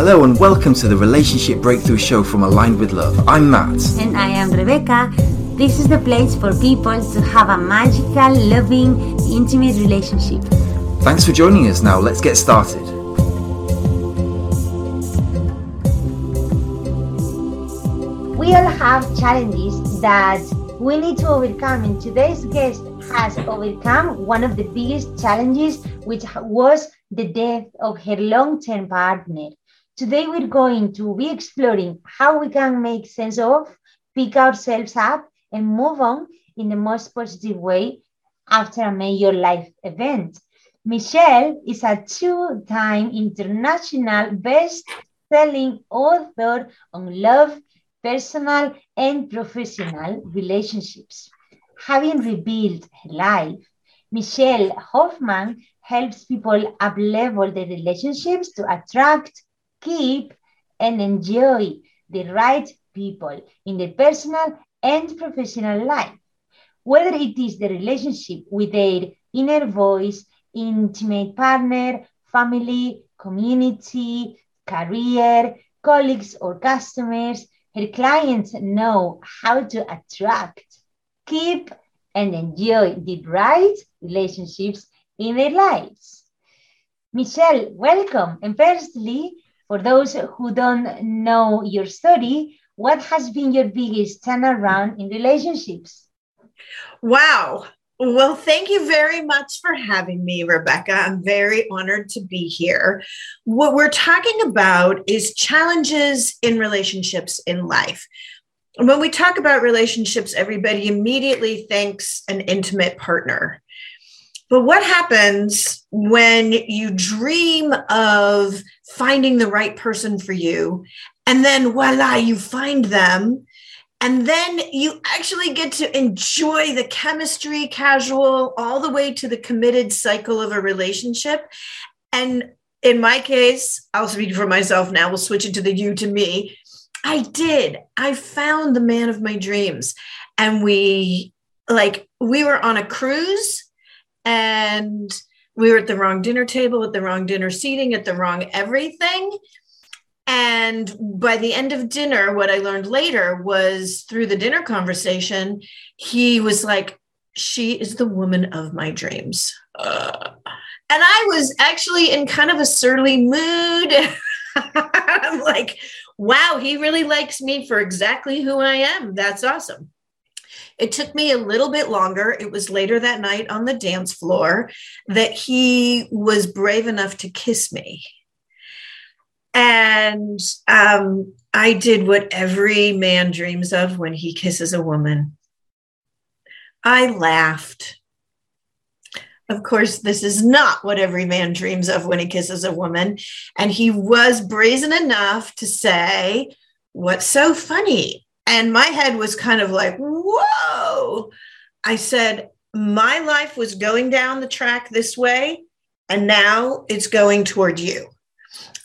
Hello and welcome to the Relationship Breakthrough Show from Aligned with Love. I'm Matt. And I am Rebecca. This is the place for people to have a magical, loving, intimate relationship. Thanks for joining us. Now, let's get started. We all have challenges that we need to overcome, and today's guest has overcome one of the biggest challenges, which was the death of her long term partner. Today, we're going to be exploring how we can make sense of, pick ourselves up, and move on in the most positive way after a major life event. Michelle is a two time international best selling author on love, personal, and professional relationships. Having rebuilt her life, Michelle Hoffmann helps people uplevel their relationships to attract, keep, and enjoy the right people in their personal and professional life. Whether it is the relationship with their inner voice, intimate partner, family, community, career, colleagues, or customers, her clients know how to attract, keep, and enjoy the right relationships in their lives. Michelle, welcome. And firstly, for those who don't know your story, what has been your biggest turnaround in relationships? Wow. Well, thank you very much for having me, Rebecca. I'm very honored to be here. What we're talking about is challenges in relationships in life. When we talk about relationships, everybody immediately thinks an intimate partner. But what happens when you dream of finding the right person for you, and then voila, you find them, and then you actually get to enjoy the chemistry, casual, all the way to the committed cycle of a relationship. And in my case, I'll speak for myself now, we'll switch it to the you to me. I did. I found the man of my dreams. And we, like, we were on a cruise and we were at the wrong dinner table, at the wrong dinner seating, at the wrong everything. And by the end of dinner, what I learned later was through the dinner conversation, he was like, She is the woman of my dreams. Uh, and I was actually in kind of a surly mood. I'm like, wow, he really likes me for exactly who I am. That's awesome. It took me a little bit longer. It was later that night on the dance floor that he was brave enough to kiss me. And um, I did what every man dreams of when he kisses a woman. I laughed. Of course, this is not what every man dreams of when he kisses a woman. And he was brazen enough to say, What's so funny? And my head was kind of like, Whoa. I said, My life was going down the track this way, and now it's going toward you.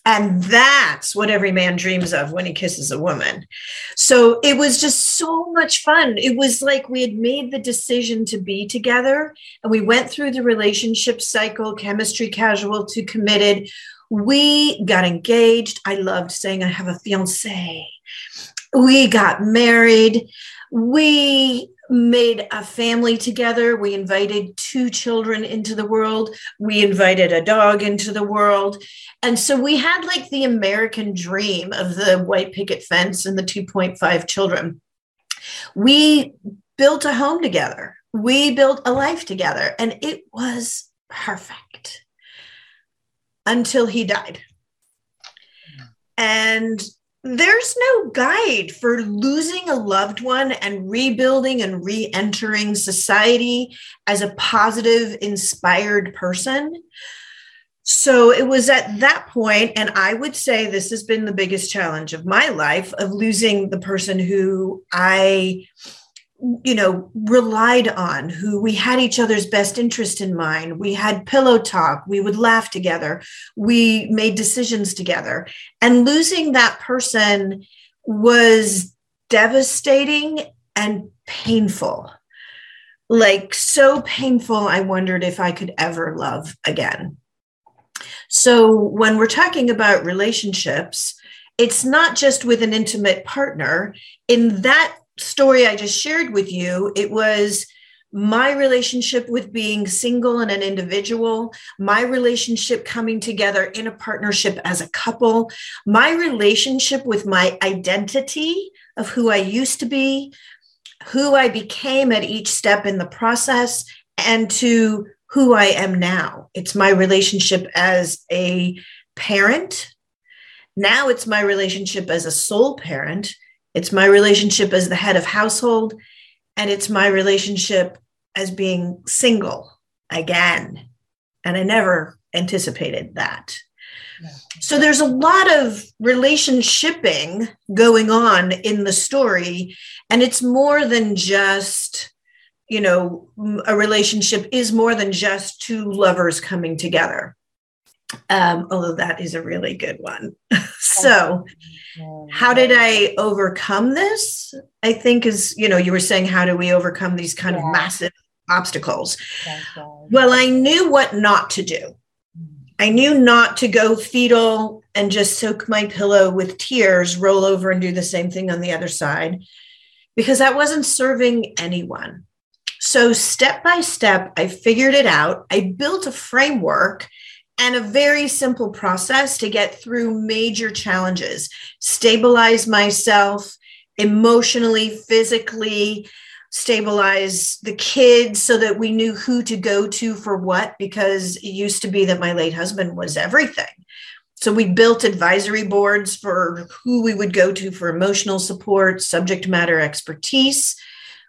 And that's what every man dreams of when he kisses a woman. So it was just so much fun. It was like we had made the decision to be together and we went through the relationship cycle, chemistry casual to committed. We got engaged. I loved saying I have a fiance. We got married. We made a family together. We invited two children into the world. We invited a dog into the world. And so we had like the American dream of the white picket fence and the 2.5 children. We built a home together. We built a life together, and it was perfect until he died. Hmm. And there's no guide for losing a loved one and rebuilding and re entering society as a positive, inspired person. So it was at that point, and I would say this has been the biggest challenge of my life of losing the person who I you know relied on who we had each other's best interest in mind. We had pillow talk. We would laugh together. We made decisions together. And losing that person was devastating and painful. Like so painful i wondered if i could ever love again. So when we're talking about relationships, it's not just with an intimate partner. In that story I just shared with you, it was my relationship with being single and an individual, my relationship coming together in a partnership as a couple, my relationship with my identity of who I used to be, who I became at each step in the process, and to who I am now. It's my relationship as a parent. Now it's my relationship as a sole parent. It's my relationship as the head of household. And it's my relationship as being single again. And I never anticipated that. So there's a lot of relationshipping going on in the story. And it's more than just, you know, a relationship is more than just two lovers coming together. Um, although that is a really good one. so, how did I overcome this? I think is, you know, you were saying, how do we overcome these kind yeah. of massive obstacles. Well, I knew what not to do. Mm. I knew not to go fetal and just soak my pillow with tears, roll over and do the same thing on the other side, because that wasn't serving anyone. So, step by step, I figured it out. I built a framework and a very simple process to get through major challenges, stabilize myself emotionally, physically, stabilize the kids so that we knew who to go to for what because it used to be that my late husband was everything. So we built advisory boards for who we would go to for emotional support subject matter expertise.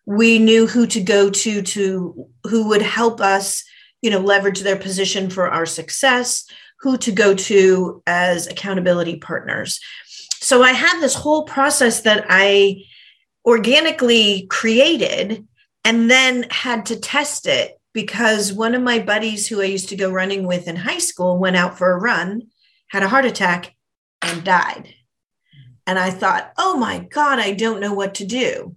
We knew who to go to to who would help us you know leverage their position for our success who to go to as accountability partners so i had this whole process that i organically created and then had to test it because one of my buddies who I used to go running with in high school went out for a run, had a heart attack, and died. And I thought, oh my God, I don't know what to do.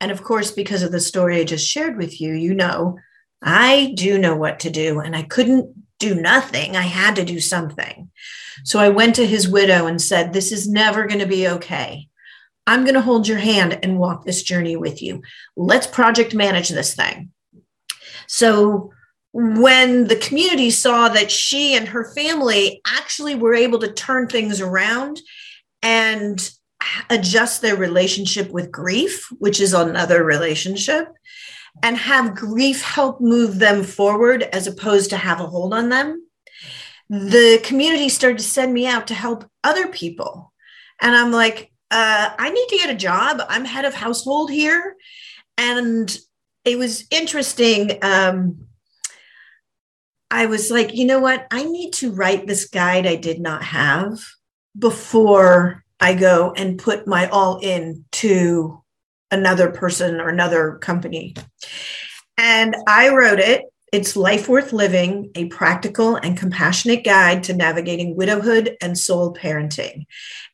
And of course, because of the story I just shared with you, you know, I do know what to do. And I couldn't do nothing. I had to do something. So I went to his widow and said, This is never going to be okay. I'm going to hold your hand and walk this journey with you. Let's project manage this thing. So, when the community saw that she and her family actually were able to turn things around and adjust their relationship with grief, which is another relationship, and have grief help move them forward as opposed to have a hold on them, the community started to send me out to help other people. And I'm like, uh, I need to get a job. I'm head of household here. And it was interesting. Um, I was like, you know what? I need to write this guide I did not have before I go and put my all in to another person or another company. And I wrote it it's Life Worth Living, a practical and compassionate guide to navigating widowhood and sole parenting.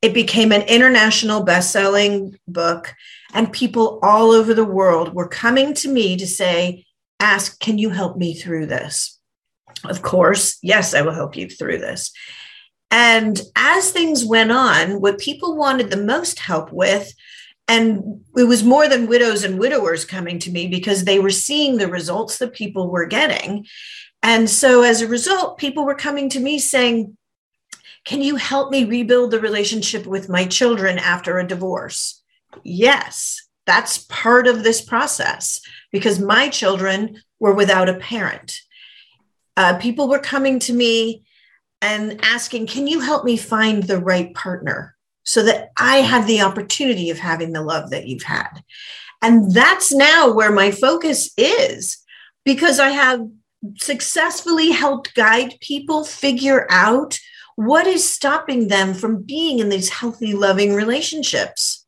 It became an international best-selling book, and people all over the world were coming to me to say, ask, can you help me through this? Of course, yes, I will help you through this. And as things went on, what people wanted the most help with and it was more than widows and widowers coming to me because they were seeing the results that people were getting. And so as a result people were coming to me saying can you help me rebuild the relationship with my children after a divorce? Yes that's part of this process because my children were without a parent. Uh, people were coming to me and asking can you help me find the right partner so that I have the opportunity of having the love that you've had. And that's now where my focus is because I have successfully helped guide people figure out what is stopping them from being in these healthy, loving relationships.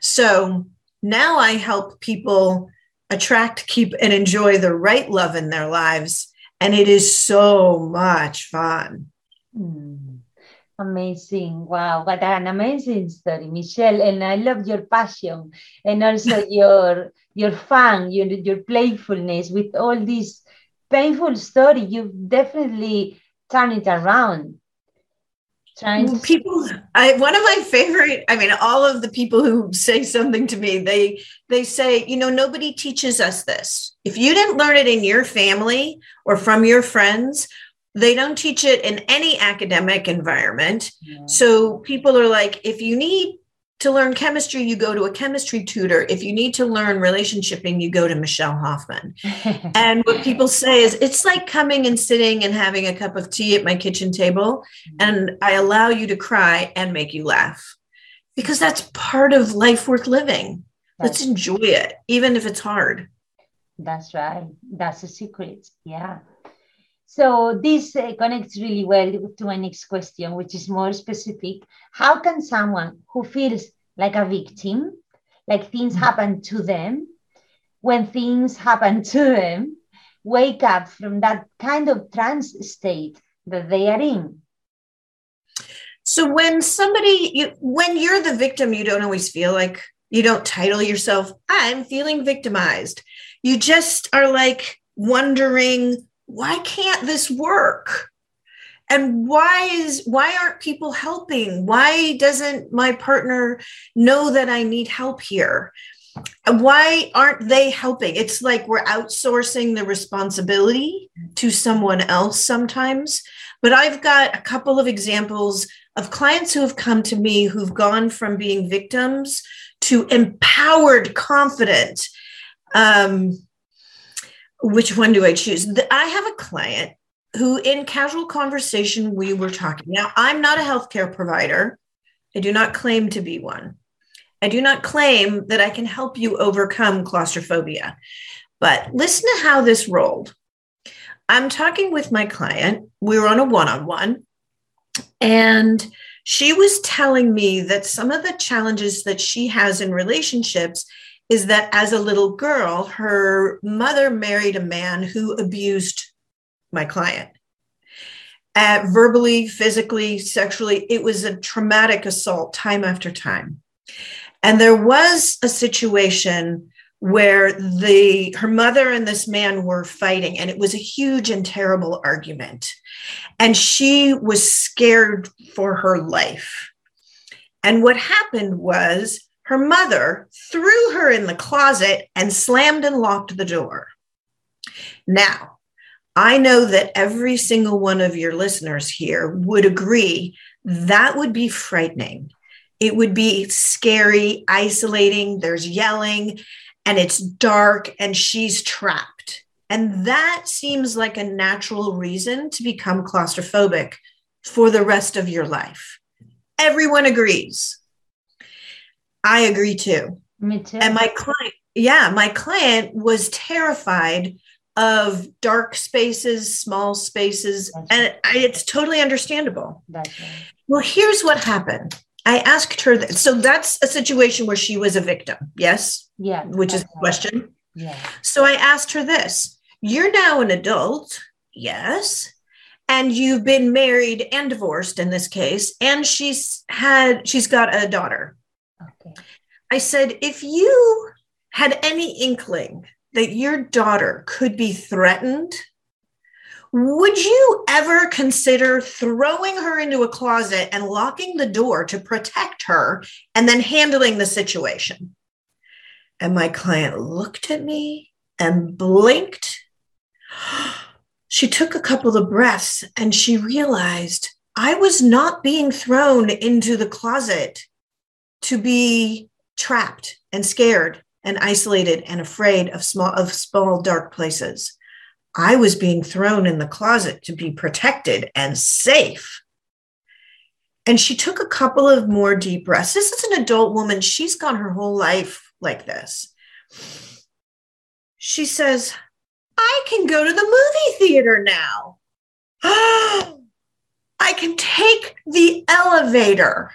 So now I help people attract, keep, and enjoy the right love in their lives. And it is so much fun. Mm. Amazing. Wow, what an amazing story, Michelle. And I love your passion and also your your fun, your, your playfulness with all this painful story. You've definitely turn it around. Trying to- people I one of my favorite, I mean, all of the people who say something to me, they they say, you know, nobody teaches us this. If you didn't learn it in your family or from your friends, they don't teach it in any academic environment. Yeah. So people are like, if you need to learn chemistry, you go to a chemistry tutor. If you need to learn relationshipping, you go to Michelle Hoffmann. and what people say is it's like coming and sitting and having a cup of tea at my kitchen table, and I allow you to cry and make you laugh because that's part of life worth living. That's, Let's enjoy it, even if it's hard. That's right. That's a secret. Yeah. So this uh, connects really well to my next question, which is more specific. How can someone who feels like a victim, like things mm-hmm. happen to them, when things happen to them, wake up from that kind of trance state that they are in? So when somebody, you, when you're the victim, you don't always feel like you don't title yourself, I'm feeling victimized. You just are like wondering why can't this work? and why is why aren't people helping? Why doesn't my partner know that i need help here? Why aren't they helping? It's like we're outsourcing the responsibility to someone else sometimes. But i've got a couple of examples of clients who have come to me who've gone from being victims to empowered confident um, which one do I choose? I have a client who, in casual conversation, we were talking. Now, I'm not a healthcare provider. I do not claim to be one. I do not claim that I can help you overcome claustrophobia. But listen to how this rolled. I'm talking with my client. We were on a one on one, and she was telling me that some of the challenges that she has in relationships is that as a little girl, her mother married a man who abused my client. Uh, verbally, physically, sexually, it was a traumatic assault time after time. And there was a situation where the her mother and this man were fighting and it was a huge and terrible argument and she was scared for her life and what happened was her mother threw her in the closet and slammed and locked the door. Now, I know that every single one of your listeners here would agree that would be frightening. It would be scary, isolating, there's yelling, and it's dark, and she's trapped. And that seems like a natural reason to become claustrophobic for the rest of your life. Everyone agrees. I agree too. Me too. And my client, yeah, my client was terrified of dark spaces, small spaces, That's and right. I, it's totally understandable. Right. Well, here's what happened. I asked her that. So that's a situation where she was a victim. Yes. Yeah. Which is the question. Yeah. So I asked her this You're now an adult. Yes. And you've been married and divorced in this case. And she's had, she's got a daughter. I said, if you had any inkling that your daughter could be threatened, would you ever consider throwing her into a closet and locking the door to protect her and then handling the situation? And my client looked at me and blinked. She took a couple of breaths and she realized I was not being thrown into the closet to be trapped and scared and isolated and afraid of small of small dark places. I was being thrown in the closet to be protected and safe. And she took a couple of more deep breaths. This is an adult woman. She's gone her whole life like this. She says, I can go to the movie theater now. I can take the elevator.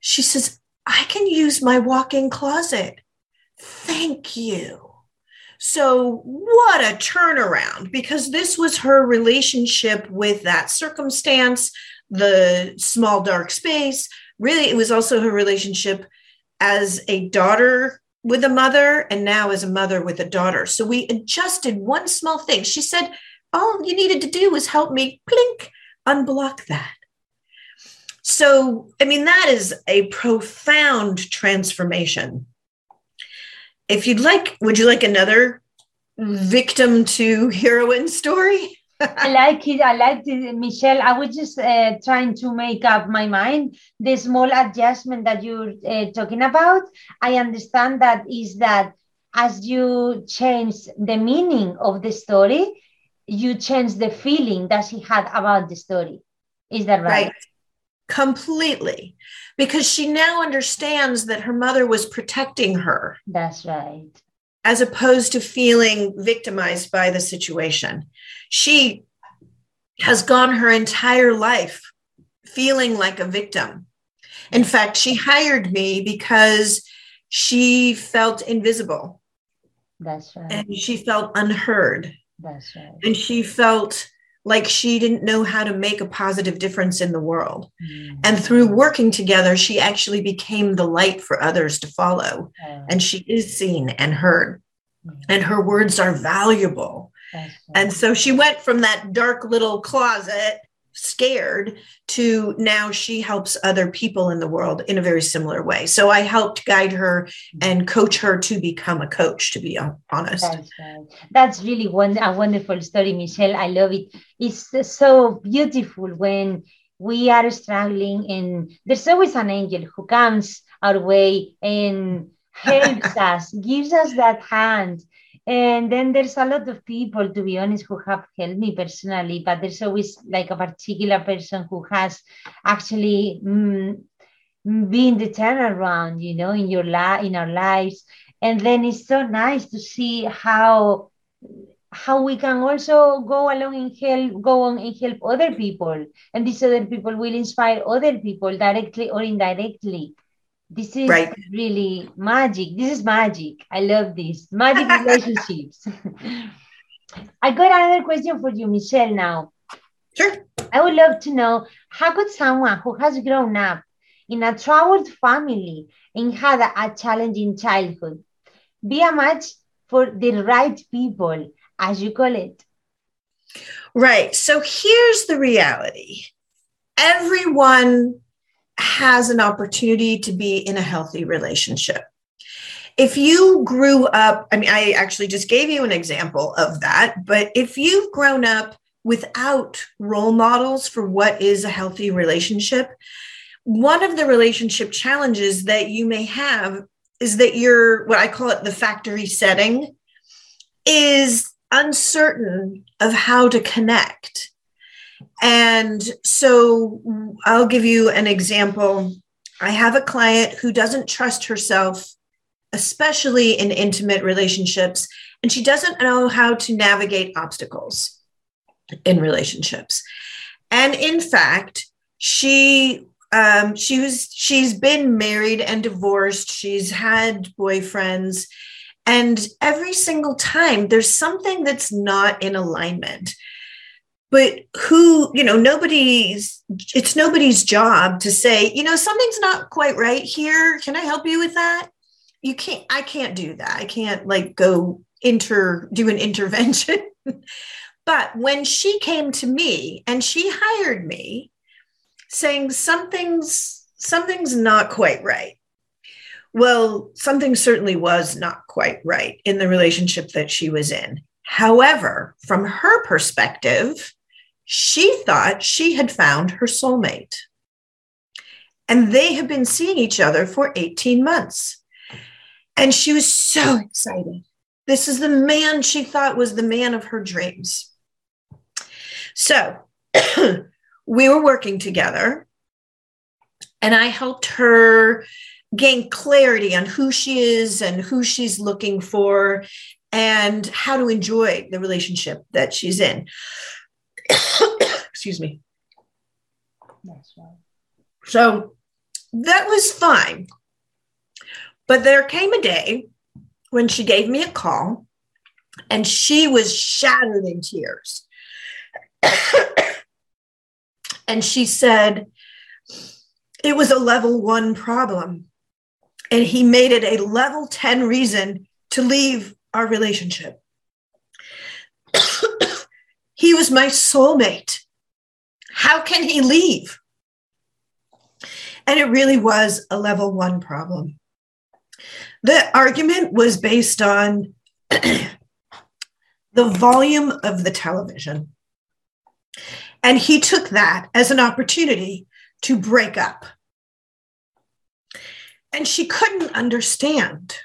She says, I can use my walk in closet. Thank you. So, what a turnaround because this was her relationship with that circumstance, the small dark space. Really, it was also her relationship as a daughter with a mother and now as a mother with a daughter. So, we adjusted one small thing. She said, All you needed to do was help me, plink, unblock that. So, I mean, that is a profound transformation. If you'd like, would you like another victim to heroine story? I like it. I like it, Michelle. I was just uh, trying to make up my mind. The small adjustment that you're uh, talking about, I understand that is that as you change the meaning of the story, you change the feeling that she had about the story. Is that right? Right. Completely. Because she now understands that her mother was protecting her. That's right. As opposed to feeling victimized by the situation. She has gone her entire life feeling like a victim. In fact, she hired me because she felt invisible. That's right. And she felt unheard. That's right. And she felt like she didn't know how to make a positive difference in the world. Mm-hmm. And through working together, she actually became the light for others to follow. And she is seen and heard. Mm-hmm. And her words are valuable. And so she went from that dark little closet scared to now she helps other people in the world in a very similar way. So I helped guide her and coach her to become a coach, to be honest. That's, right. That's really one, a wonderful story, Michelle. I love it. It's so beautiful when we are struggling and there's always an angel who comes our way and helps us, gives us that hand and then there's a lot of people, to be honest, who have helped me personally, but there's always like a particular person who has actually mm, been the turnaround, you know, in your life, in our lives. And then it's so nice to see how how we can also go along and help go on and help other people and these other people will inspire other people directly or indirectly this is right. really magic. This is magic. I love this. Magic relationships. I got another question for you, Michelle, now. Sure. I would love to know how could someone who has grown up in a troubled family and had a, a challenging childhood be a match for the right people, as you call it? Right. So here's the reality everyone has an opportunity to be in a healthy relationship. If you grew up, I mean, I actually just gave you an example of that, but if you've grown up without role models for what is a healthy relationship, one of the relationship challenges that you may have is that you're what I call it the factory setting is uncertain of how to connect and so I'll give you an example. I have a client who doesn't trust herself, especially in intimate relationships, and she doesn't know how to navigate obstacles in relationships. And in fact, she um, she was she's been married and divorced. She's had boyfriends, and every single time there's something that's not in alignment but who you know nobody's it's nobody's job to say you know something's not quite right here. Can i help you with that? You can't i can't do that. I can't like go inter do an intervention. But when she came to me and she hired me saying something's something's not quite right. Well something certainly was not quite right in the relationship that she was in. However from her perspective she thought she had found her soulmate. And they had been seeing each other for 18 months. And she was so excited. This is the man she thought was the man of her dreams. So we were working together, and I helped her gain clarity on who she is and who she's looking for and how to enjoy the relationship that she's in. Excuse me. That's right. So that was fine. But there came a day when she gave me a call and she was shattered in tears. and she said it was a level one problem. And he made it a level 10 reason to leave our relationship. He was my soulmate. How can he leave? And it really was a level one problem. The argument was based on the volume of the television. And he took that as an opportunity to break up. And she couldn't understand.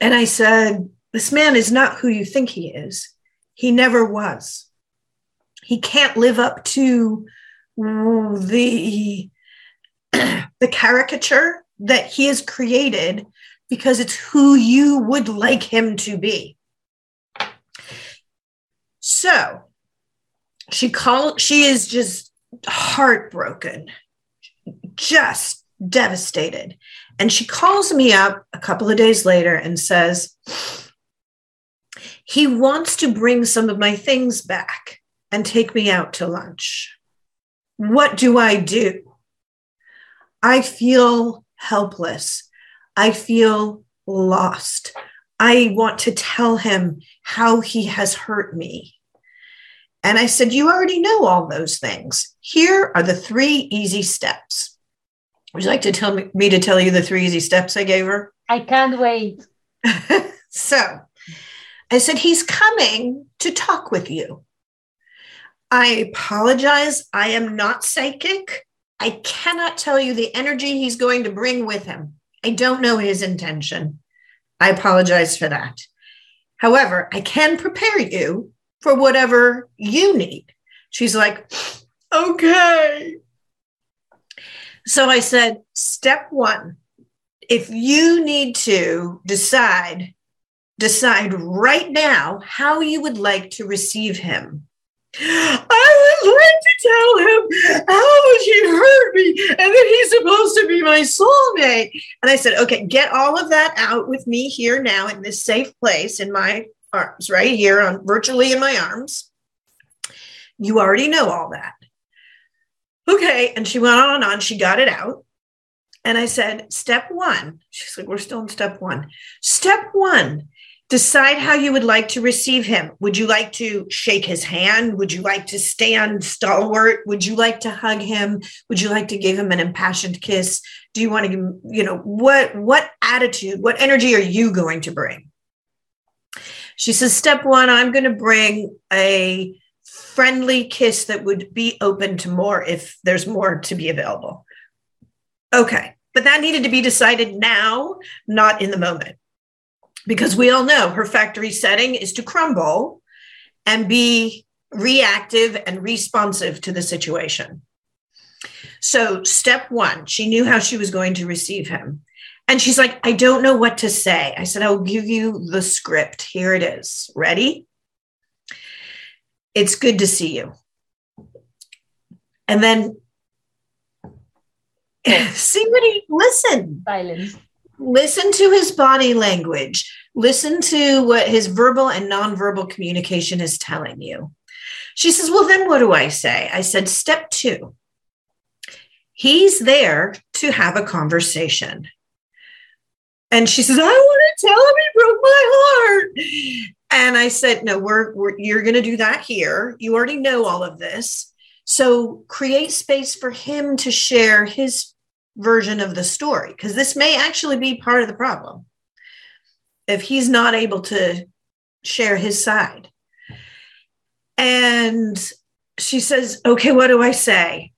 And I said, This man is not who you think he is. He never was. He can't live up to the, the caricature that he has created because it's who you would like him to be. So she called, she is just heartbroken, just devastated. And she calls me up a couple of days later and says, he wants to bring some of my things back and take me out to lunch. What do I do? I feel helpless. I feel lost. I want to tell him how he has hurt me. And I said, You already know all those things. Here are the three easy steps. Would you like to tell me, me to tell you the three easy steps I gave her? I can't wait. so I said, He's coming to talk with you. I apologize. I am not psychic. I cannot tell you the energy he's going to bring with him. I don't know his intention. I apologize for that. However, I can prepare you for whatever you need. She's like, okay. So I said, step one, if you need to decide, decide right now how you would like to receive him. I would like to tell him how much he hurt me and that he's supposed to be my soulmate. And I said, okay, get all of that out with me here now in this safe place in my arms, right here on virtually in my arms. You already know all that. Okay. And she went on and on. She got it out. And I said, step one. She's like, we're still in step one. Step one Decide how you would like to receive him. Would you like to shake his hand? Would you like to stand stalwart? Would you like to hug him? Would you like to give him an impassioned kiss? Do you want to give, you know, what what attitude, what energy are you going to bring? She says, step one, I'm going to bring a friendly kiss that would be open to more if there's more to be available. Okay. But that needed to be decided now, not in the moment because we all know her factory setting is to crumble and be reactive and responsive to the situation. So, step one, she knew how she was going to receive him. And she's like, I don't know what to say. I said, I'll give you the script. Here it is. Ready? It's good to see you. And then see what he listen. Silence listen to his body language, listen to what his verbal and nonverbal communication is telling you. She says, Well, then what do I say? I said, Step two, he's there to have a conversation. And she says, I want to tell him he broke my heart. And I said, No, we're, we're you're going to do that here. You already know all of this. So create space for him to share his version of the story because this may actually be part of the problem if he's not able to share his side. And she says, Okay, what do I say?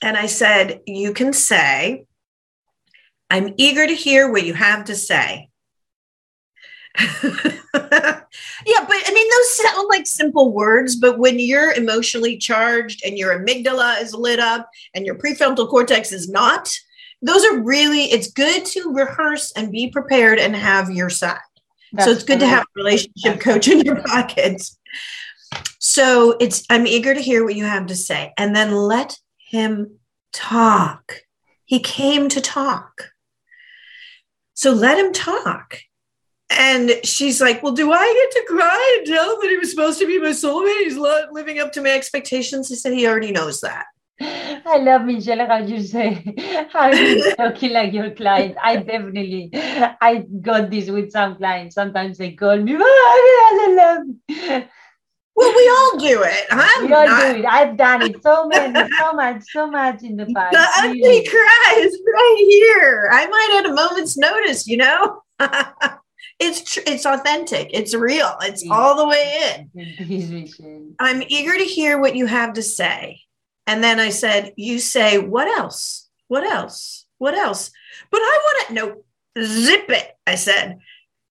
And I said, You can say, I'm eager to hear what you have to say. yeah, but I mean, those sound like simple words, but when you're emotionally charged and your amygdala is lit up and your prefrontal cortex is not, those are really it's good to rehearse and be prepared and have your side That's so it's good to have a relationship coach in your pockets so it's i'm eager to hear what you have to say and then let him talk he came to talk so let him talk and she's like, Well, do I get to cry and tell him that he was supposed to be my soulmate? He's living up to my expectations. He said he already knows that. I love Michelle how you say how you talking like your client. I definitely I got this with some clients. Sometimes they call me, oh, I love Well, we all do it. I'm we all not- do it. I've done it so many, so much, so much in the past. The ugly cry is right here. I might at a moment's notice, you know. it's tr- it's authentic. It's real. It's all the way in. It is, Michelle. I'm eager to hear what you have to say. And then I said, You say, what else? What else? What else? But I want to know, zip it. I said,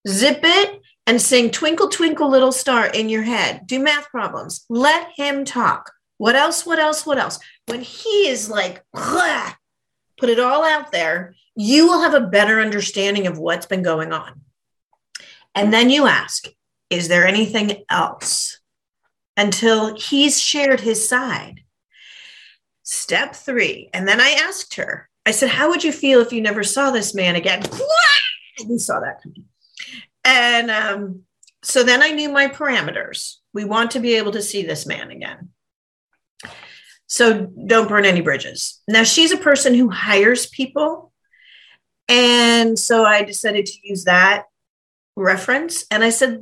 Zip it and sing Twinkle, Twinkle, Little Star in your head. Do math problems. Let him talk. What else? What else? What else? When he is like, put it all out there, you will have a better understanding of what's been going on. And then you ask, Is there anything else? until he's shared his side. Step three. And then I asked her, I said, How would you feel if you never saw this man again? Didn't saw that coming. And um, so then I knew my parameters. We want to be able to see this man again. So don't burn any bridges. Now, she's a person who hires people. And so I decided to use that reference. And I said,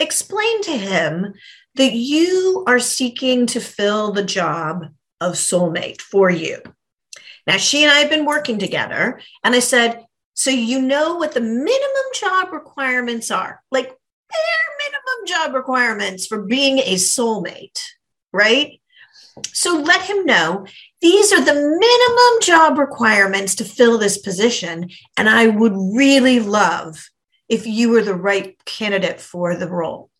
explain to him that you are seeking to fill the job of soulmate for you. Now, she and I have been working together, and I said, So you know what the minimum job requirements are, like bare minimum job requirements for being a soulmate, right? So let him know these are the minimum job requirements to fill this position. And I would really love if you were the right candidate for the role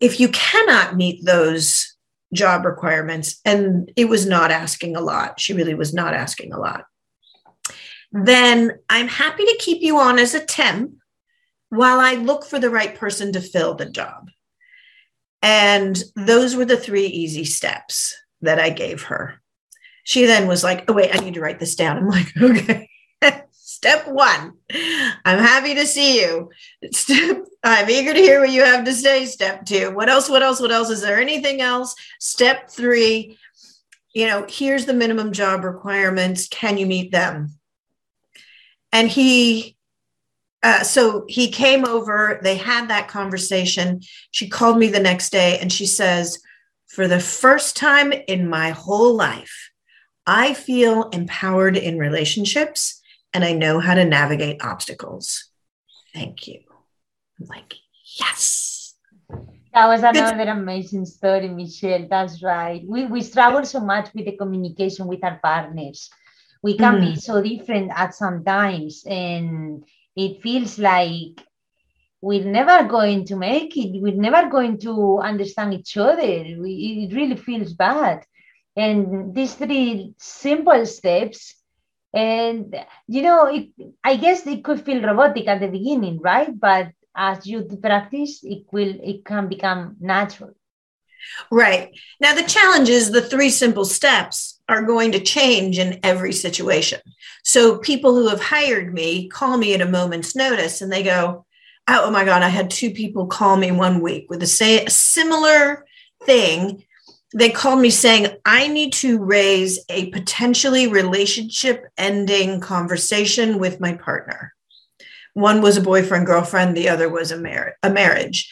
if you cannot meet those job requirements, and it was not asking a lot, she really was not asking a lot, then I'm happy to keep you on as a temp while I look for the right person to fill the job. And those were the three easy steps that I gave her. She then was like, Oh, wait, I need to write this down. I'm like, Okay. Step one, I'm happy to see you. Step, I'm eager to hear what you have to say. Step two, what else? What else? What else? Is there anything else? Step three, you know, here's the minimum job requirements. Can you meet them? And he, uh, so he came over, they had that conversation. She called me the next day and she says, For the first time in my whole life, I feel empowered in relationships and I know how to navigate obstacles. Thank you. I'm like, yes. That was another amazing story, Michelle. That's right. We, we struggle so much with the communication with our partners. We can be mm. so different at some times, and it feels like we're never going to make it. We're never going to understand each other. We, it really feels bad. And these three simple steps, and you know, it, I guess it could feel robotic at the beginning, right? But as you practice, it will it can become natural. Right. Now, the challenge is the three simple steps are going to change in every situation. So, people who have hired me call me at a moment's notice and they go, Oh my God, I had two people call me one week with the same similar thing. They called me saying, I need to raise a potentially relationship ending conversation with my partner. One was a boyfriend, girlfriend, the other was a, mar- a marriage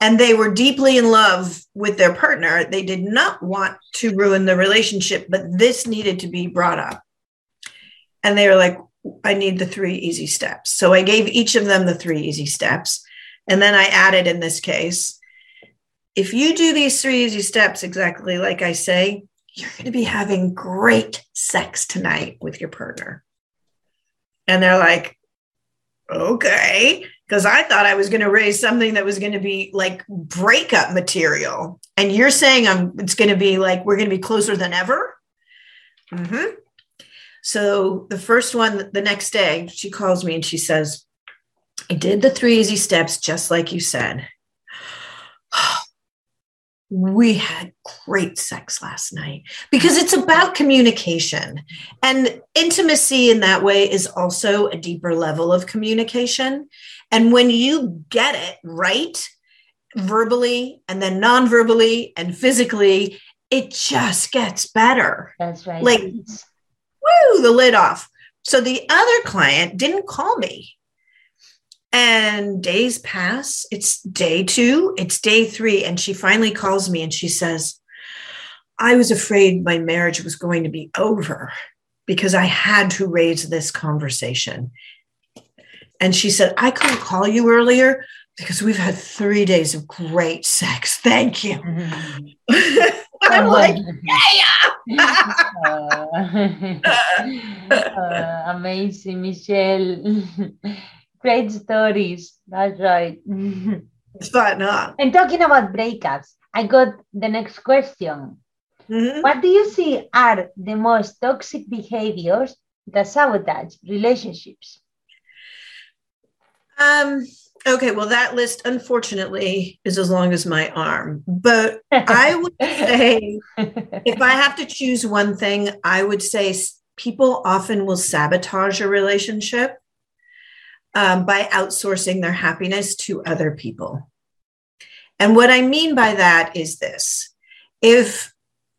and they were deeply in love with their partner. They did not want to ruin the relationship, but this needed to be brought up. And they were like, I need the three easy steps. So I gave each of them the three easy steps. And then I added in this case, if you do these three easy steps exactly like I say, you're going to be having great sex tonight with your partner. And they're like, okay because I thought I was going to raise something that was going to be like breakup material, and you're saying I'm it's going to be like we're going to be closer than ever. Mm-hmm. So the first one, the next day, she calls me and she says, "I did the three easy steps just like you said. We had great sex last night because it's about communication and intimacy in that way is also a deeper level of communication. And when you get it right, verbally and then non-verbally and physically, it just gets better. That's right. Like, woo, the lid off. So the other client didn't call me. And days pass. It's day two, it's day three. And she finally calls me and she says, I was afraid my marriage was going to be over because I had to raise this conversation. And she said, I couldn't call you earlier because we've had three days of great sex. Thank you. Mm-hmm. I'm like, yeah. uh, uh, amazing, Michelle. Great stories. That's right. it's fun, huh? And talking about breakups, I got the next question. Mm-hmm. What do you see are the most toxic behaviors that sabotage relationships? Um, okay, well, that list unfortunately is as long as my arm. But I would say if I have to choose one thing, I would say people often will sabotage a relationship um, by outsourcing their happiness to other people. And what I mean by that is this if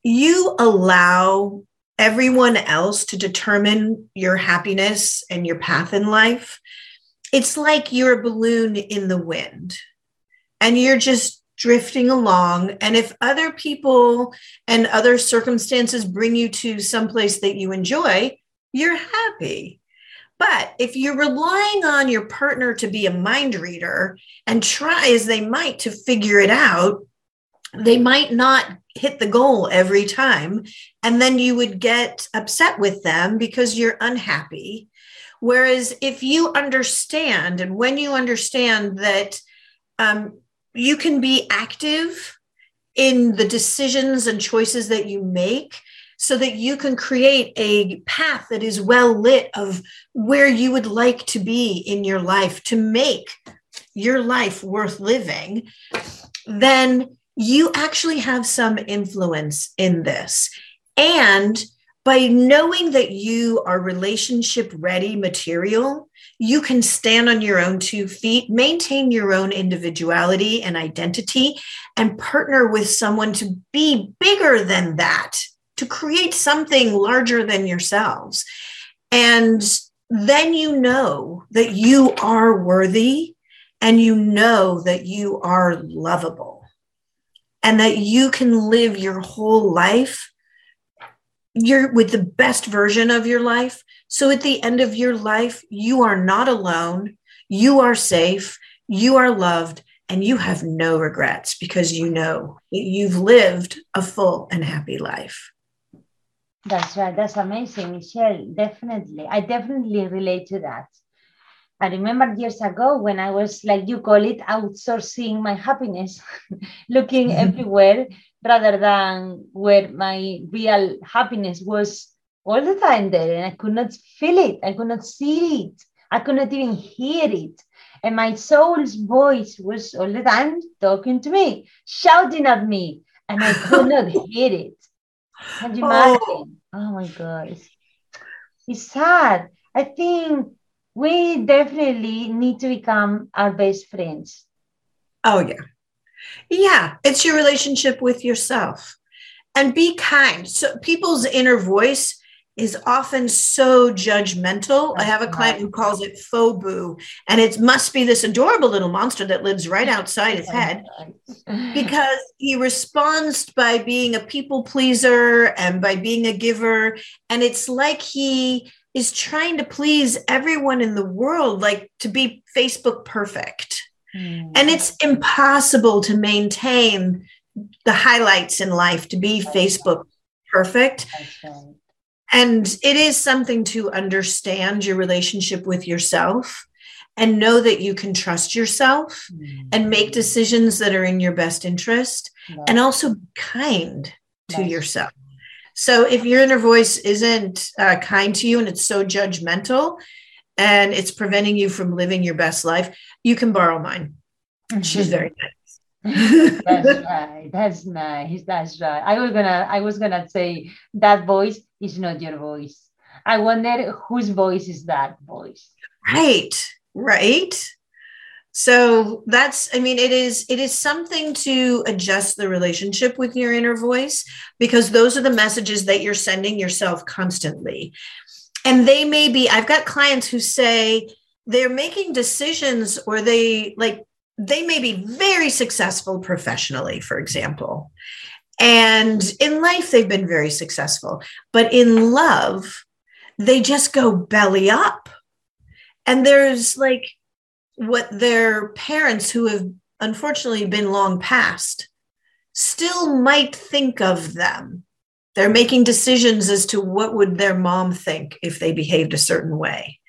you allow everyone else to determine your happiness and your path in life, it's like you're a balloon in the wind and you're just drifting along. And if other people and other circumstances bring you to someplace that you enjoy, you're happy. But if you're relying on your partner to be a mind reader and try as they might to figure it out, they might not hit the goal every time. And then you would get upset with them because you're unhappy. Whereas if you understand, and when you understand that um, you can be active in the decisions and choices that you make, so that you can create a path that is well lit of where you would like to be in your life to make your life worth living, then you actually have some influence in this. And by knowing that you are relationship ready material, you can stand on your own two feet, maintain your own individuality and identity, and partner with someone to be bigger than that, to create something larger than yourselves. And then you know that you are worthy and you know that you are lovable and that you can live your whole life you're with the best version of your life. So at the end of your life you are not alone. You are safe. You are loved and you have no regrets because you know that you've lived a full and happy life that's right that's amazing michelle definitely i definitely relate to that I remember years ago when I was like you call it outsourcing my happiness, looking mm-hmm. everywhere rather than where my real happiness was all the time there. And I could not feel it, I could not see it, I could not even hear it. And my soul's voice was all the time talking to me, shouting at me, and I could not hear it. Can you oh. imagine? Oh, oh my God. It's, it's sad. I think we definitely need to become our best friends. Oh, yeah. Yeah, it's your relationship with yourself. And be kind. So, people's inner voice is often so judgmental. I have a client who calls it FOBU, and it must be this adorable little monster that lives right outside his head because he responds by being a people pleaser and by being a giver. And it's like he is trying to please everyone in the world, like to be Facebook perfect. Mm. And it's impossible to maintain the highlights in life to be That's Facebook right. perfect. Right. And it is something to understand your relationship with yourself and know that you can trust yourself mm. and make decisions that are in your best interest and also be kind to yourself. So if your inner voice isn't uh, kind to you and it's so judgmental and it's preventing you from living your best life, you can borrow mine. She's very nice. That's right. That's nice. That's right. I was gonna I was gonna say that voice is not your voice. I wonder whose voice is that voice. Right. Right. So that's, I mean, it is, it is something to adjust the relationship with your inner voice because those are the messages that you're sending yourself constantly. And they may be, I've got clients who say, they're making decisions or they like they may be very successful professionally for example and in life they've been very successful but in love they just go belly up. And there's like what their parents who have unfortunately been long past still might think of them. They're making decisions as to what would their mom think if they behaved a certain way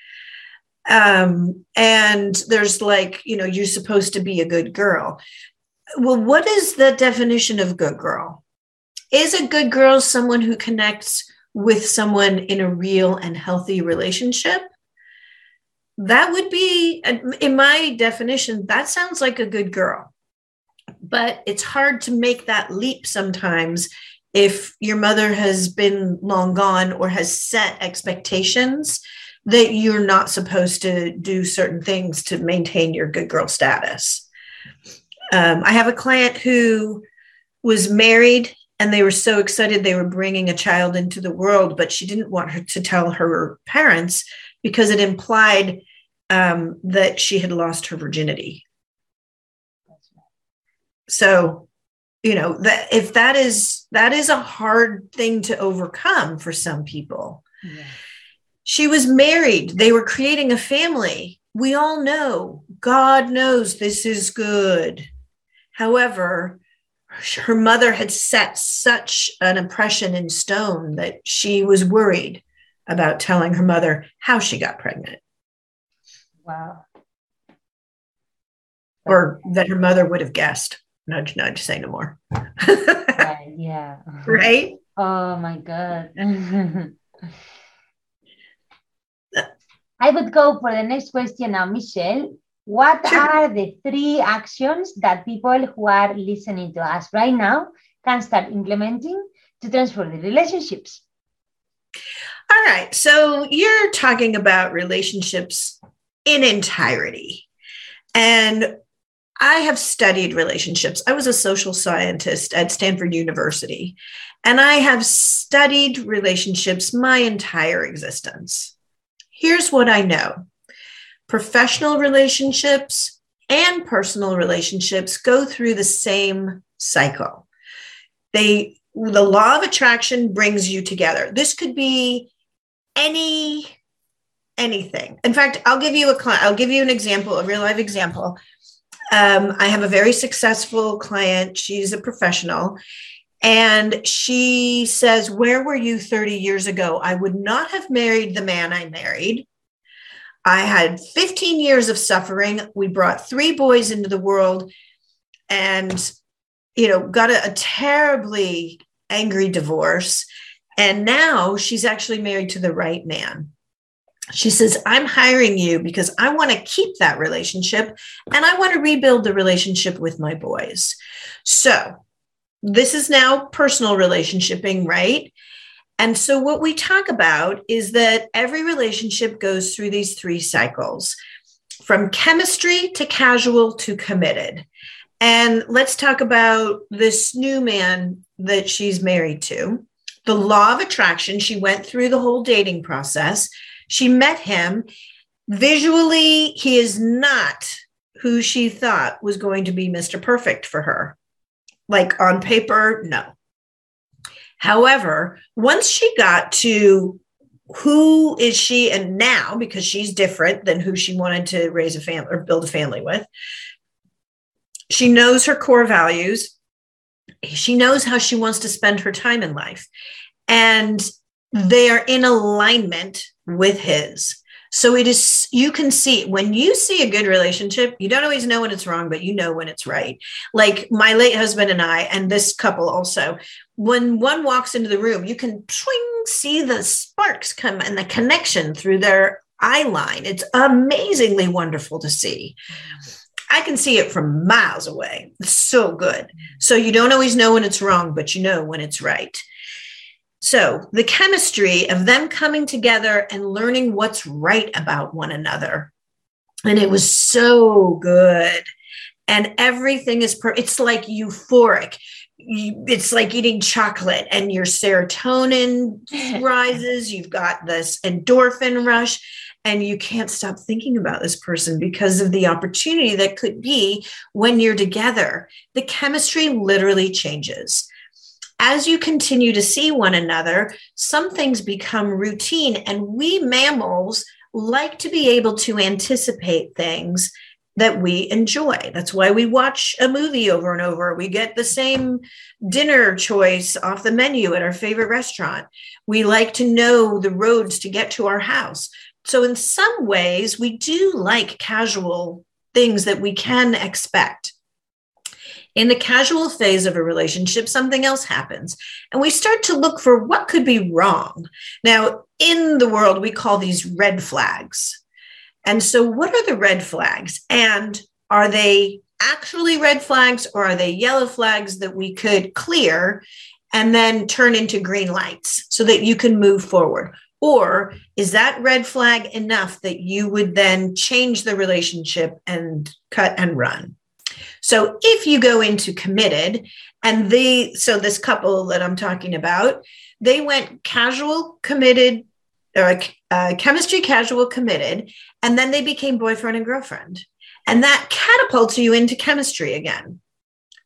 um, and there's like you know you're supposed to be a good girl. Well what is the definition of good girl? Is a good girl someone who connects with someone in a real and healthy relationship? That would be in my definition that sounds like a good girl. But it's hard to make that leap sometimes if your mother has been long gone or has set expectations that you're not supposed to do certain things to maintain your good girl status. Um, I have a client who was married and they were so excited they were bringing a child into the world, but she didn't want her to tell her parents because it implied um, that she had lost her virginity. So, you know that if that is that is a hard thing to overcome for some people. Yeah. She was married, they were creating a family. We all know, God knows this is good. However, her mother had set such an impression in stone that she was worried about telling her mother how she got pregnant. Wow. Or that her mother would have guessed. Nudge, nudge, say no more. right, yeah. Right? Oh my God. I would go for the next question now, Michelle. What are the three actions that people who are listening to us right now can start implementing to transform the relationships? All right. So you're talking about relationships in entirety. And I have studied relationships. I was a social scientist at Stanford University, and I have studied relationships my entire existence. Here's what I know professional relationships and personal relationships go through the same cycle. They the law of attraction brings you together. This could be any anything. In fact, I'll give you a client, I'll give you an example, a real life example. Um, I have a very successful client. She's a professional, and she says, Where were you 30 years ago? I would not have married the man I married. I had 15 years of suffering. We brought three boys into the world and, you know, got a, a terribly angry divorce. And now she's actually married to the right man. She says, I'm hiring you because I want to keep that relationship and I want to rebuild the relationship with my boys. So this is now personal relationshipping, right? And so, what we talk about is that every relationship goes through these three cycles from chemistry to casual to committed. And let's talk about this new man that she's married to. The law of attraction, she went through the whole dating process. She met him. Visually, he is not who she thought was going to be Mr. Perfect for her. Like on paper, no. However, once she got to who is she and now because she's different than who she wanted to raise a family or build a family with she knows her core values. She knows how she wants to spend her time in life. And mm. they are in alignment with his so it is, you can see when you see a good relationship, you don't always know when it's wrong, but you know when it's right. Like my late husband and I, and this couple also, when one walks into the room, you can see the sparks come and the connection through their eye line. It's amazingly wonderful to see. I can see it from miles away. It's so good. So you don't always know when it's wrong, but you know when it's right. So, the chemistry of them coming together and learning what's right about one another. And it was so good. And everything is, per- it's like euphoric. You, it's like eating chocolate and your serotonin rises. You've got this endorphin rush. and you can't stop thinking about this person because of the opportunity that could be when you're together. The chemistry literally changes. As you continue to see one another, some things become routine, and we mammals like to be able to anticipate things that we enjoy. That's why we watch a movie over and over. We get the same dinner choice off the menu at our favorite restaurant. We like to know the roads to get to our house. So, in some ways, we do like casual things that we can expect. In the casual phase of a relationship, something else happens, and we start to look for what could be wrong. Now, in the world, we call these red flags and so, what are the red flags? And are they actually red flags or are they yellow flags that we could clear and then turn into green lights so that you can move forward? Or is that red flag enough that you would then change the relationship and cut and run? So if you go into committed and they, so this couple that I'm talking about, they went casual, committed, or uh, chemistry casual committed, and then they became boyfriend and girlfriend. And that catapults you into chemistry again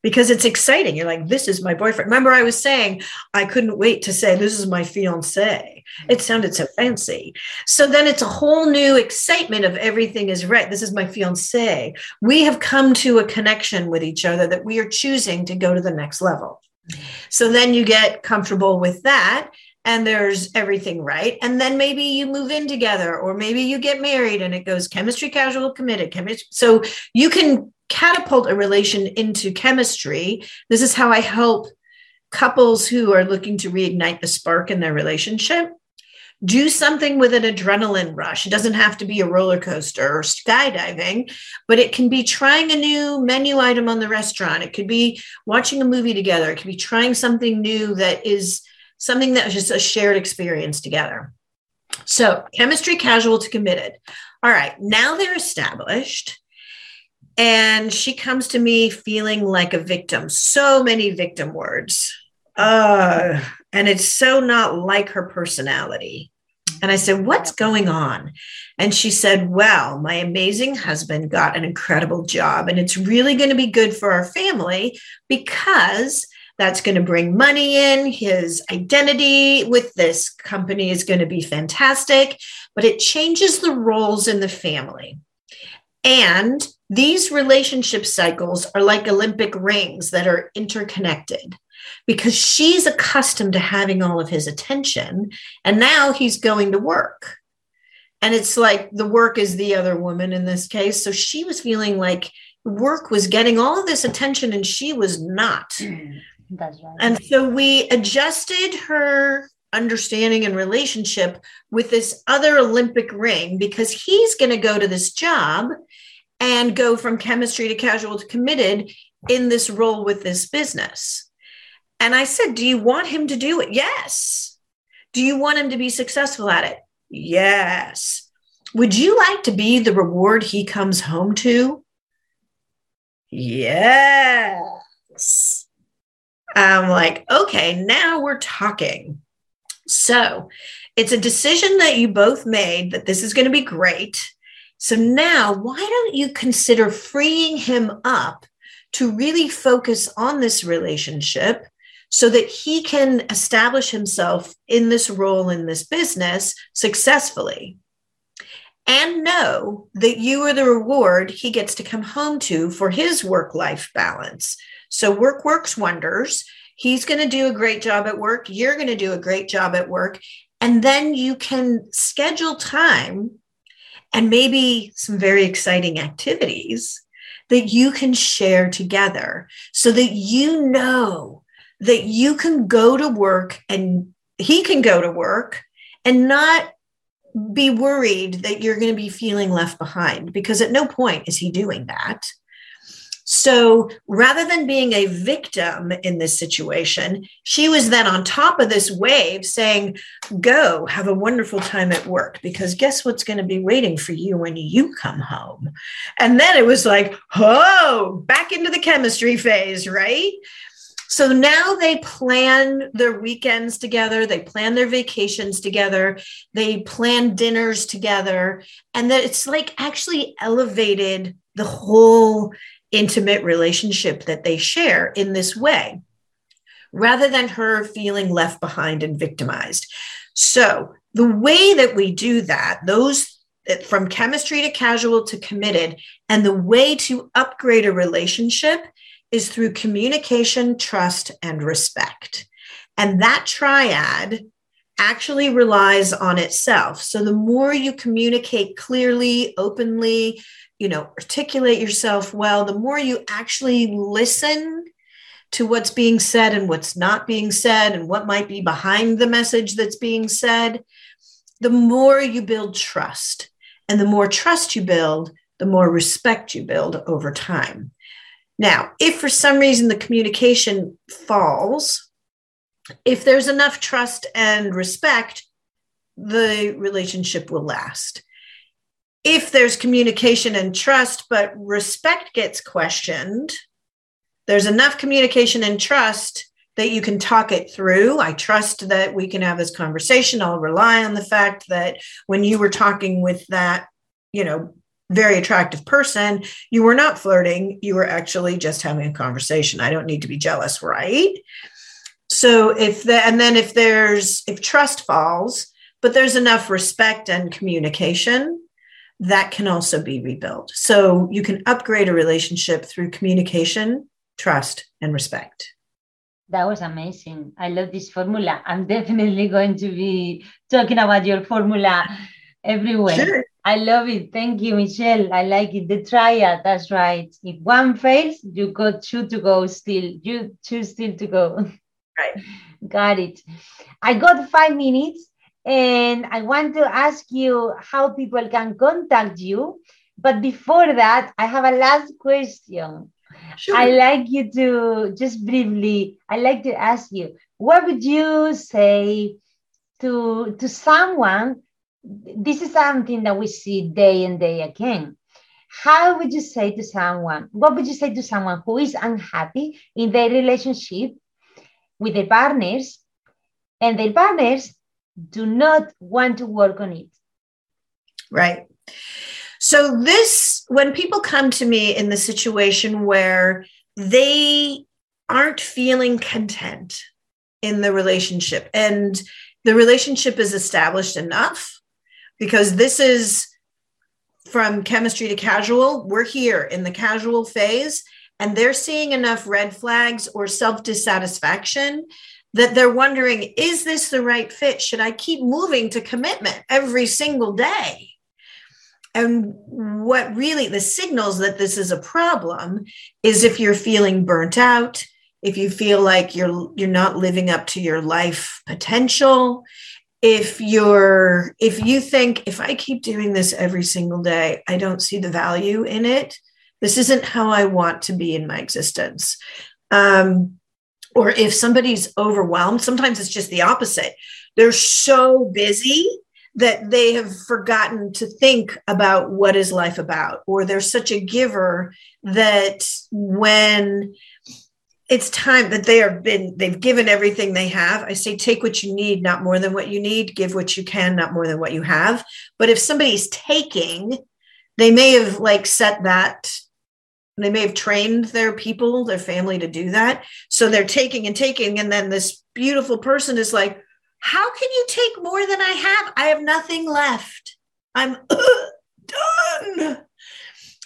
because it's exciting. You're like, this is my boyfriend. Remember, I was saying I couldn't wait to say, this is my fiance. It mm-hmm. sounded so fancy. So then it's a whole new excitement of everything is right. This is my fiance. We have come to a connection with each other that we are choosing to go to the next level. Mm-hmm. So then you get comfortable with that and there's everything right and then maybe you move in together or maybe you get married and it goes chemistry casual committed chemistry so you can catapult a relation into chemistry this is how i help couples who are looking to reignite the spark in their relationship do something with an adrenaline rush. It doesn't have to be a roller coaster or skydiving, but it can be trying a new menu item on the restaurant. It could be watching a movie together. It could be trying something new that is something that was just a shared experience together. So, chemistry casual to committed. All right, now they're established. And she comes to me feeling like a victim. So many victim words. Uh, and it's so not like her personality. And I said, What's going on? And she said, Well, my amazing husband got an incredible job, and it's really going to be good for our family because that's going to bring money in. His identity with this company is going to be fantastic, but it changes the roles in the family. And these relationship cycles are like Olympic rings that are interconnected because she's accustomed to having all of his attention. And now he's going to work. And it's like the work is the other woman in this case. So she was feeling like work was getting all of this attention and she was not. Mm-hmm. That's right. And so we adjusted her understanding and relationship with this other Olympic ring because he's going to go to this job and go from chemistry to casual to committed in this role with this business. And I said, Do you want him to do it? Yes. Do you want him to be successful at it? Yes. Would you like to be the reward he comes home to? Yes. I'm like, okay, now we're talking. So it's a decision that you both made that this is going to be great. So now, why don't you consider freeing him up to really focus on this relationship so that he can establish himself in this role in this business successfully? And know that you are the reward he gets to come home to for his work life balance so work works wonders. He's going to do a great job at work. You're going to do a great job at work. And then you can schedule time and maybe some very exciting activities that you can share together so that you know that you can go to work and he can go to work and not be worried that you're going to be feeling left behind because at no point is he doing that. So rather than being a victim in this situation, she was then on top of this wave saying, Go have a wonderful time at work because guess what's going to be waiting for you when you come home? And then it was like, Oh, back into the chemistry phase, right? So now they plan their weekends together, they plan their vacations together, they plan dinners together, and that it's like actually elevated the whole intimate relationship that they share in this way, rather than her feeling left behind and victimized. So, the way that we do that, those eh, from chemistry to casual to committed, and the way to upgrade a relationship is through communication, trust, and respect. And that triad actually relies on itself. So the more you communicate clearly, openly, you know, articulate yourself well, the more you actually listen to what's being said and what's not being said and what might be behind the message that's being said, the more you build trust. And the more trust you build, the more respect you build over time. Now, if for some reason the communication falls, if there's enough trust and respect, the relationship will last. If there's communication and trust, but respect gets questioned, there's enough communication and trust that you can talk it through. I trust that we can have this conversation. I'll rely on the fact that when you were talking with that, you know, very attractive person, you were not flirting. You were actually just having a conversation. I don't need to be jealous, right? So if the, and then if there's, if trust falls, but there's enough respect and communication, that can also be rebuilt. So you can upgrade a relationship through communication, trust, and respect. That was amazing. I love this formula. I'm definitely going to be talking about your formula everywhere. Sure. I love it. Thank you, Michelle. I like it. The triad, that's right. If one fails, you got two to go still. You two still to go. Right. got it. I got five minutes and I want to ask you how people can contact you. But before that, I have a last question. Sure. I like you to just briefly, I like to ask you, what would you say to, to someone this is something that we see day and day again. How would you say to someone, what would you say to someone who is unhappy in their relationship with their partners and their partners do not want to work on it? Right. So, this, when people come to me in the situation where they aren't feeling content in the relationship and the relationship is established enough because this is from chemistry to casual. We're here in the casual phase, and they're seeing enough red flags or self dissatisfaction that they're wondering is this the right fit? Should I keep moving to commitment every single day? And what really the signals that this is a problem is if you're feeling burnt out, if you feel like you're you're not living up to your life potential, if you're if you think if i keep doing this every single day i don't see the value in it this isn't how i want to be in my existence um, or if somebody's overwhelmed sometimes it's just the opposite. They're so busy that they have forgotten to think about what is life about or they're such a giver that when it's time that they have been they've given everything they have. I say take what you need not more than what you need. Give what you can not more than what you have. But if somebody's taking they may have like set that they may have trained their people their family to do that so they're taking and taking and then this beautiful person is like how can you take more than i have i have nothing left i'm done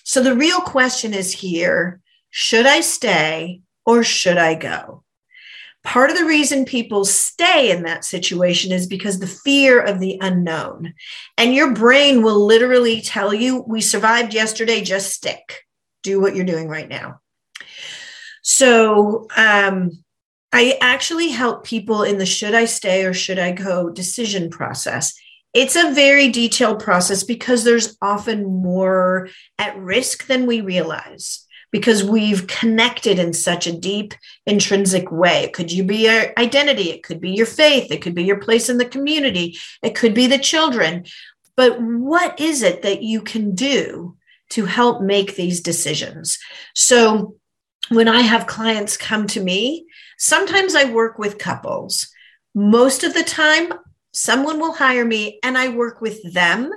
so the real question is here should i stay or should I go? Part of the reason people stay in that situation is because the fear of the unknown. And your brain will literally tell you, We survived yesterday, just stick. Do what you're doing right now. So, um, I actually help people in the should I stay or should I go decision process. It's a very detailed process because there's often more at risk than we realize because we've connected in such a deep intrinsic way. It could you be your identity, it could be your faith, it could be your place in the community, it could be the children. But what is it that you can do to help make these decisions? So when I have clients come to me, Sometimes I work with couples. Most of the time, someone will hire me and I work with them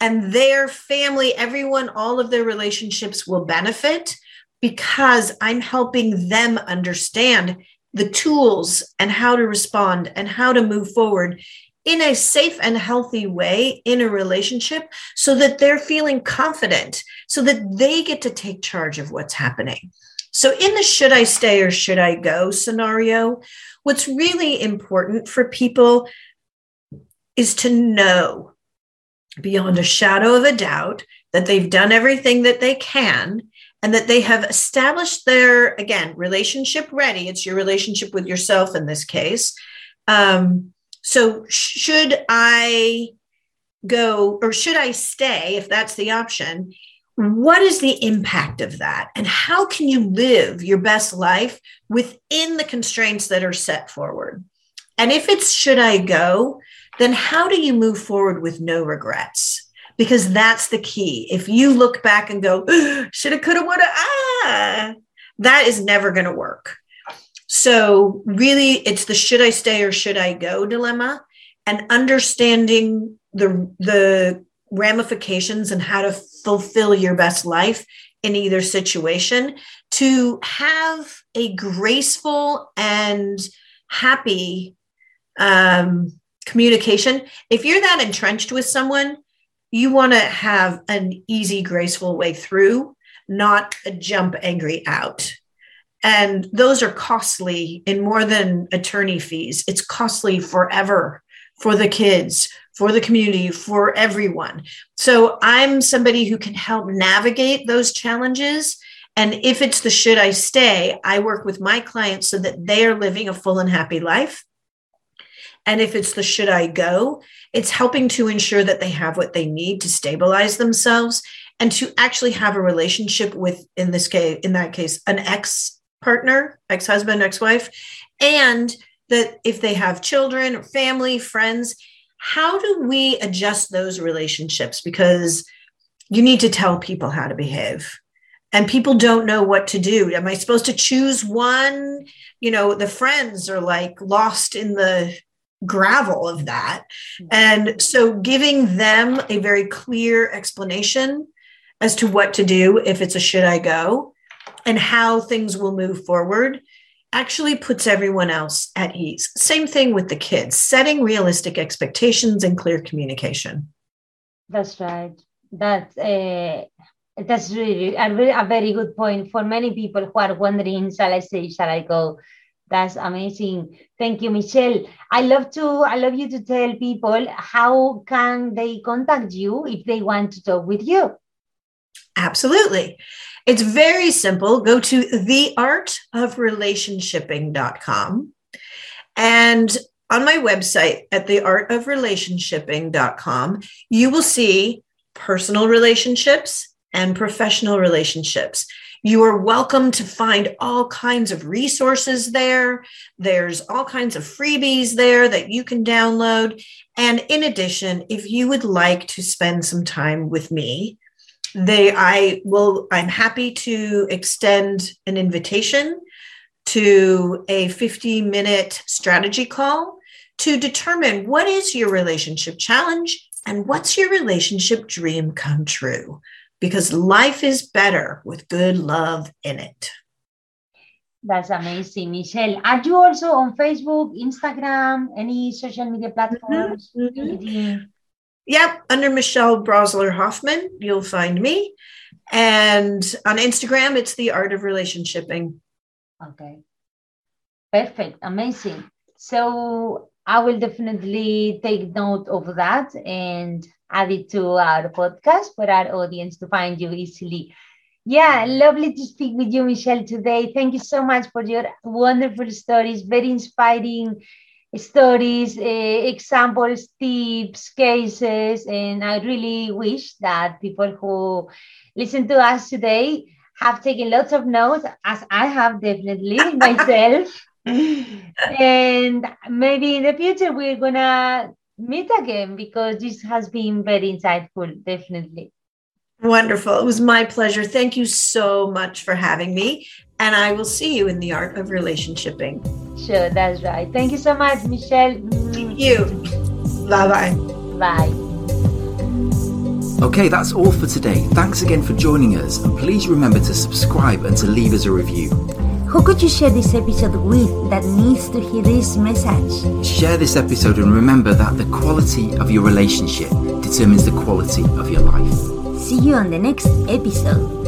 and their family, everyone, all of their relationships will benefit because I'm helping them understand the tools and how to respond and how to move forward in a safe and healthy way in a relationship so that they're feeling confident, so that they get to take charge of what's happening. So, in the should I stay or should I go scenario, what's really important for people is to know beyond a shadow of a doubt that they've done everything that they can and that they have established their again relationship ready it's your relationship with yourself in this case um, so should i go or should i stay if that's the option what is the impact of that and how can you live your best life within the constraints that are set forward and if it's should i go then how do you move forward with no regrets because that's the key. If you look back and go, shoulda, coulda, woulda, ah, that is never going to work. So, really, it's the should I stay or should I go dilemma and understanding the, the ramifications and how to fulfill your best life in either situation to have a graceful and happy um, communication. If you're that entrenched with someone, you want to have an easy, graceful way through, not a jump angry out. And those are costly in more than attorney fees. It's costly forever for the kids, for the community, for everyone. So I'm somebody who can help navigate those challenges. And if it's the should I stay, I work with my clients so that they are living a full and happy life. And if it's the should I go, it's helping to ensure that they have what they need to stabilize themselves and to actually have a relationship with, in this case, in that case, an ex partner, ex husband, ex wife, and that if they have children or family, friends, how do we adjust those relationships? Because you need to tell people how to behave and people don't know what to do am i supposed to choose one you know the friends are like lost in the gravel of that. Mm-hmm. And so giving them a very clear explanation as to what to do if it's a should I go and how things will move forward actually puts everyone else at ease. Same thing with the kids, setting realistic expectations and clear communication. That's right. That's uh, that's really a, really a very good point for many people who are wondering, shall I say, shall I go? That's amazing. Thank you, Michelle. I love to I love you to tell people how can they contact you if they want to talk with you. Absolutely. It's very simple. Go to theartofrelationshipping.com and on my website at theartofrelationshipping.com, you will see personal relationships and professional relationships. You are welcome to find all kinds of resources there. There's all kinds of freebies there that you can download. And in addition, if you would like to spend some time with me, they I will I'm happy to extend an invitation to a 50 minute strategy call to determine what is your relationship challenge and what's your relationship dream come true because life is better with good love in it. That's amazing, Michelle. Are you also on Facebook, Instagram, any social media platforms? Mm-hmm. mm-hmm. Yep, under Michelle Brosler Hoffmann, you'll find me. And on Instagram, it's the art of relationshipping. Okay. Perfect. Amazing. So I will definitely take note of that and add it to our podcast for our audience to find you easily. Yeah, lovely to speak with you, Michelle, today. Thank you so much for your wonderful stories, very inspiring stories, uh, examples, tips, cases. And I really wish that people who listen to us today have taken lots of notes, as I have definitely myself. and maybe in the future, we're going to meet again because this has been very insightful, definitely. Wonderful. It was my pleasure. Thank you so much for having me. And I will see you in the art of relationshipping. Sure, that's right. Thank you so much, Michelle. Thank you. Bye bye. Bye. Okay, that's all for today. Thanks again for joining us, and please remember to subscribe and to leave us a review. Who could you share this episode with that needs to hear this message? Share this episode and remember that the quality of your relationship determines the quality of your life. See you on the next episode.